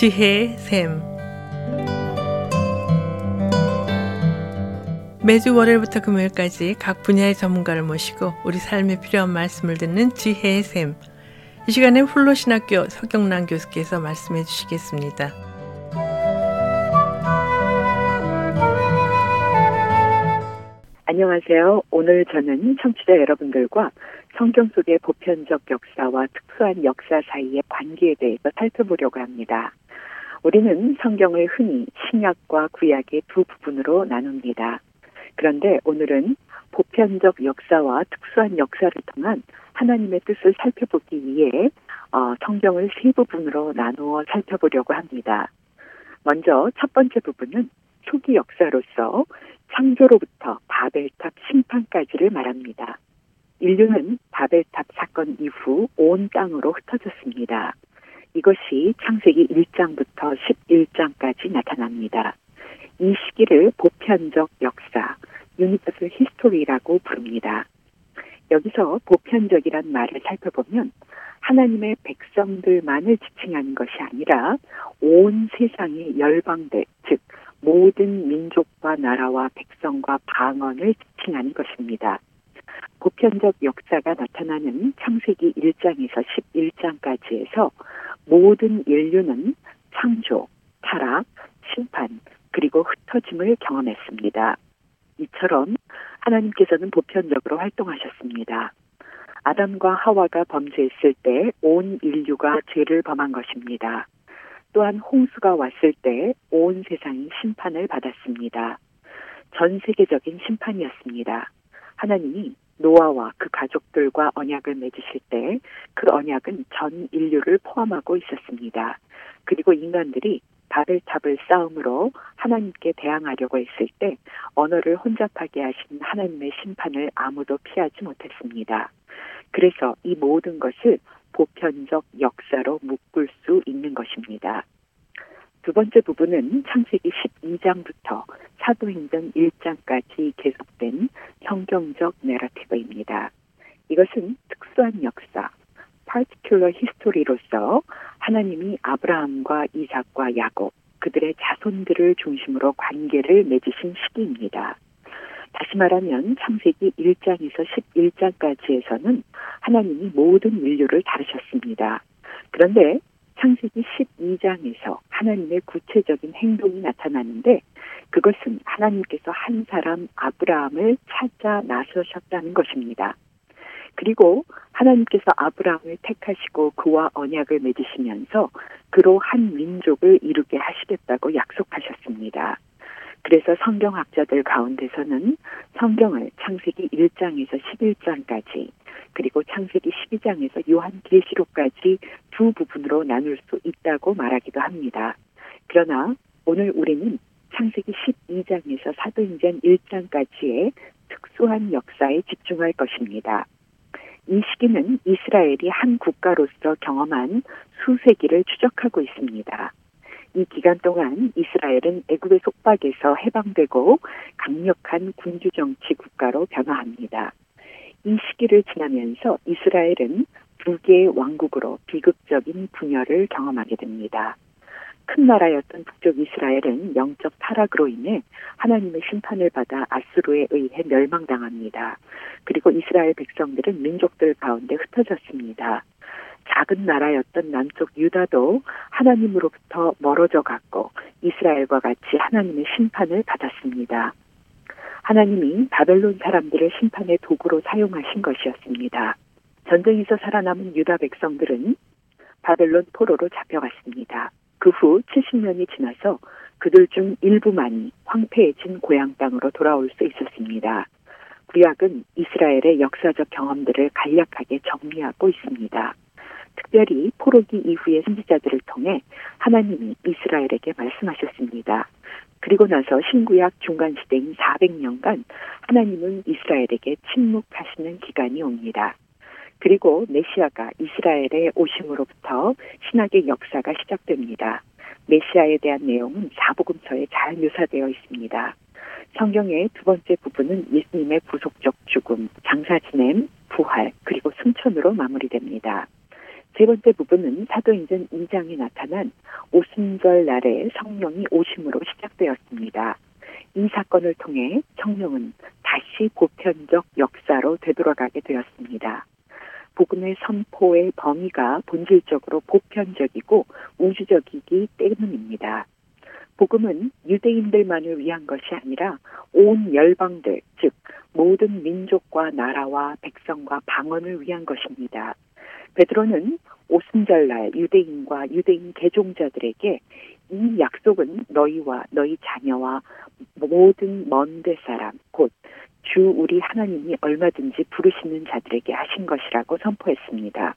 지혜의 샘 매주 월요일부터 금요일까지 각 분야의 전문가를 모시고 우리 삶에 필요한 말씀을 듣는 지혜의 샘. 이 시간에 훌로신학교 서경란 교수께서 말씀해 주시겠습니다. 안녕하세요. 오늘 저는 청취자 여러분들과 성경 속의 보편적 역사와 특수한 역사 사이의 관계에 대해서 살펴보려고 합니다. 우리는 성경을 흔히 신약과 구약의 두 부분으로 나눕니다. 그런데 오늘은 보편적 역사와 특수한 역사를 통한 하나님의 뜻을 살펴보기 위해 어, 성경을 세 부분으로 나누어 살펴보려고 합니다. 먼저 첫 번째 부분은 초기 역사로서 창조로부터 바벨탑 심판까지를 말합니다. 인류는 바벨탑 사건 이후 온 땅으로 흩어졌습니다. 이것이 창세기 1장부터 11장까지 나타납니다. 이 시기를 보편적 역사, universal history라고 부릅니다. 여기서 보편적이란 말을 살펴보면 하나님의 백성들만을 지칭하는 것이 아니라 온 세상의 열방들, 즉 모든 민족과 나라와 백성과 방언을 지칭하는 것입니다. 보편적 역사가 나타나는 창세기 1장에서 11장까지에서 모든 인류는 창조, 타락, 심판, 그리고 흩어짐을 경험했습니다. 이처럼 하나님께서는 보편적으로 활동하셨습니다. 아담과 하와가 범죄했을 때 온 인류가 죄를 범한 것입니다. 또한 홍수가 왔을 때 온 세상이 심판을 받았습니다. 전 세계적인 심판이었습니다. 하나님이 노아와 그 가족들과 언약을 맺으실 때 그 언약은 전 인류를 포함하고 있었습니다. 그리고 인간들이 바벨탑을 쌓음으로 하나님께 대항하려고 했을 때 언어를 혼잡하게 하신 하나님의 심판을 아무도 피하지 못했습니다. 그래서 이 모든 것을 보편적 역사로 묶을 수 있는 것입니다. 두 번째 부분은 창세기 12장부터 사도행전 1장까지 계속된 성경적 내러티브입니다. 이것은 특수한 역사, particular history로서 하나님이 아브라함과 이삭과 야곱, 그들의 자손들을 중심으로 관계를 맺으신 시기입니다. 다시 말하면 창세기 1장에서 11장까지에서는 하나님이 모든 인류를 다루셨습니다. 그런데 창세기 12장에서 하나님의 구체적인 행동이 나타나는데 그것은 하나님께서 한 사람 아브라함을 찾아 나서셨다는 것입니다. 그리고 하나님께서 아브라함을 택하시고 그와 언약을 맺으시면서 그로 한 민족을 이루게 하시겠다고 약속하셨습니다. 그래서 성경학자들 가운데서는 성경을 창세기 1장에서 11장까지 그리고 창세기 12장에서 요한계시록까지 두 부분으로 나눌 수 있다고 말하기도 합니다. 그러나 오늘 우리는 창세기 12장에서 사도행전 1장까지의 특수한 역사에 집중할 것입니다. 이 시기는 이스라엘이 한 국가로서 경험한 수세기를 추적하고 있습니다. 이 기간 동안 이스라엘은 애굽의 속박에서 해방되고 강력한 군주 정치 국가로 변화합니다. 이 시기를 지나면서 이스라엘은 두 개의 왕국으로 비극적인 분열을 경험하게 됩니다. 큰 나라였던 북쪽 이스라엘은 영적 타락으로 인해 하나님의 심판을 받아 아수르에 의해 멸망당합니다. 그리고 이스라엘 백성들은 민족들 가운데 흩어졌습니다. 작은 나라였던 남쪽 유다도 하나님으로부터 멀어져 갔고 이스라엘과 같이 하나님의 심판을 받았습니다. 하나님이 바벨론 사람들을 심판의 도구로 사용하신 것이었습니다. 전쟁에서 살아남은 유다 백성들은 바벨론 포로로 잡혀갔습니다. 그 후 70년이 지나서 그들 중 일부만이 황폐해진 고향 땅으로 돌아올 수 있었습니다. 구약은 이스라엘의 역사적 경험들을 간략하게 정리하고 있습니다. 특별히 포로기 이후의 선지자들을 통해 하나님이 이스라엘에게 말씀하셨습니다. 그리고 나서 신구약 중간 시대인 400년간 하나님은 이스라엘에게 침묵하시는 기간이 옵니다. 그리고 메시아가 이스라엘의 오심으로부터 신학의 역사가 시작됩니다. 메시아에 대한 내용은 사복음서에 잘 묘사되어 있습니다. 성경의 두 번째 부분은 예수님의 구속적 죽음, 장사 지냄, 부활, 그리고 승천으로 마무리됩니다. 세 번째 부분은 사도행전 2장에 나타난 오순절 날에 성령이 오심으로 시작되었습니다. 이 사건을 통해 성령은 다시 보편적 역사로 되돌아가게 되었습니다. 복음의 선포의 범위가 본질적으로 보편적이고 우주적이기 때문입니다. 복음은 유대인들만을 위한 것이 아니라 온 열방들, 즉 모든 민족과 나라와 백성과 방언을 위한 것입니다. 베드로는 오순절날 유대인과 유대인 개종자들에게 이 약속은 너희와 너희 자녀와 모든 먼데 사람 곧 주 우리 하나님이 얼마든지 부르시는 자들에게 하신 것이라고 선포했습니다.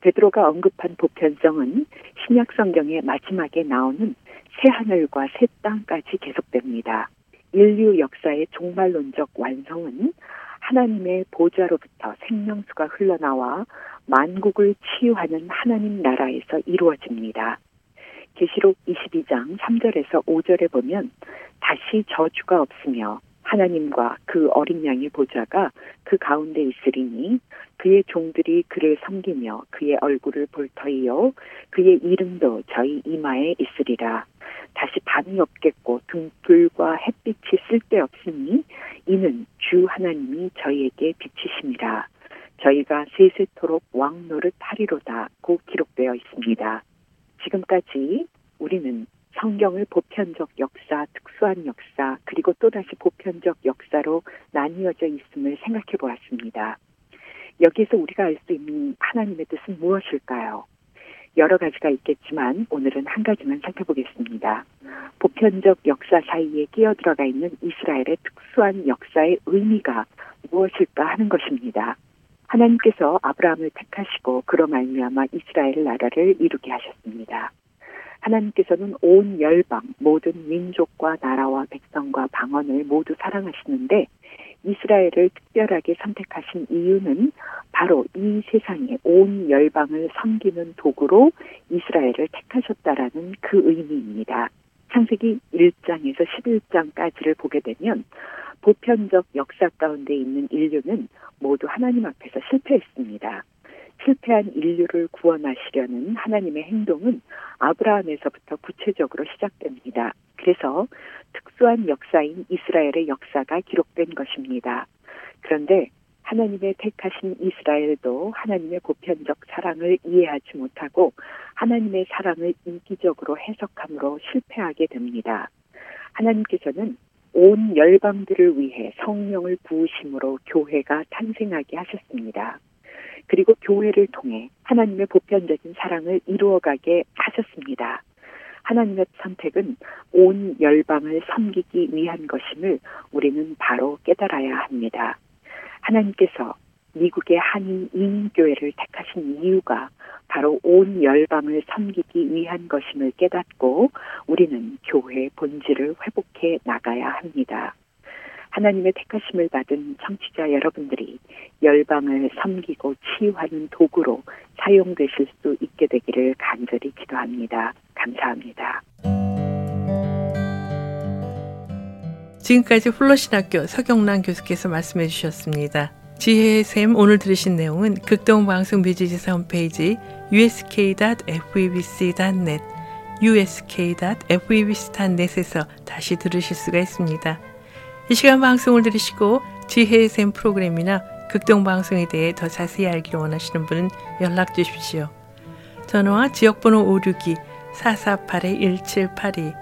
베드로가 언급한 보편성은 신약 성경의 마지막에 나오는 새 하늘과 새 땅까지 계속됩니다. 인류 역사의 종말론적 완성은 하나님의 보좌로부터 생명수가 흘러나와 만국을 치유하는 하나님 나라에서 이루어집니다. 계시록 22장 3절에서 5절에 보면 다시 저주가 없으며 하나님과 그 어린 양의 보좌가 그 가운데 있으리니 그의 종들이 그를 섬기며 그의 얼굴을 볼 터이요 그의 이름도 저희 이마에 있으리라 다시 밤이 없겠고 등불과 햇빛이 쓸데없으니 이는 주 하나님이 저희에게 비치심이라 저희가 세세토록 왕노를 타리로다고 기록되어 있습니다. 지금까지 우리는 성경을 보편적 역사, 특수한 역사, 그리고 또다시 보편적 역사로 나뉘어져 있음을 생각해 보았습니다. 여기서 우리가 알 수 있는 하나님의 뜻은 무엇일까요? 여러 가지가 있겠지만 오늘은 한 가지만 살펴보겠습니다. 보편적 역사 사이에 끼어 들어가 있는 이스라엘의 특수한 역사의 의미가 무엇일까 하는 것입니다. 하나님께서 아브라함을 택하시고 그로 말미암아 이스라엘 나라를 이루게 하셨습니다. 하나님께서는 온 열방 모든 민족과 나라와 백성과 방언을 모두 사랑하시는데 이스라엘을 특별하게 선택하신 이유는 바로 이 세상의 온 열방을 섬기는 도구로 이스라엘을 택하셨다라는 그 의미입니다. 창세기 1장에서 11장까지를 보게 되면 보편적 역사 가운데 있는 인류는 모두 하나님 앞에서 실패했습니다. 실패한 인류를 구원하시려는 하나님의 행동은 아브라함에서부터 구체적으로 시작됩니다. 그래서 특수한 역사인 이스라엘의 역사가 기록된 것입니다. 그런데 하나님의 택하신 이스라엘도 하나님의 보편적 사랑을 이해하지 못하고 하나님의 사랑을 이기적으로 해석함으로 실패하게 됩니다. 하나님께서는 온 열방들을 위해 성령을 부으심으로 교회가 탄생하게 하셨습니다. 그리고 교회를 통해 하나님의 보편적인 사랑을 이루어가게 하셨습니다. 하나님의 선택은 온 열방을 섬기기 위한 것임을 우리는 바로 깨달아야 합니다. 하나님께서 미국의 한인 이민교회를 택하신 이유가 바로 온 열방을 섬기기 위한 것임을 깨닫고 우리는 교회의 본질을 회복해 나가야 합니다. 하나님의 택하심을 받은 청취자 여러분들이 열방을 섬기고 치유하는 도구로 사용되실 수 있게 되기를 간절히 기도합니다. 감사합니다. 지금까지 훌러신학교 서경란 교수께서 말씀해 주셨습니다. 지혜의 샘 오늘 들으신 내용은 극동방송 뮤지지사 홈페이지 usk.febc.net usk.febc.net에서 다시 들으실 수가 있습니다. 이 시간 방송을 들으시고 지혜의 샘 프로그램이나 극동방송에 대해 더 자세히 알기를 원하시는 분은 연락 주십시오. 전화와 지역번호 562-448-1782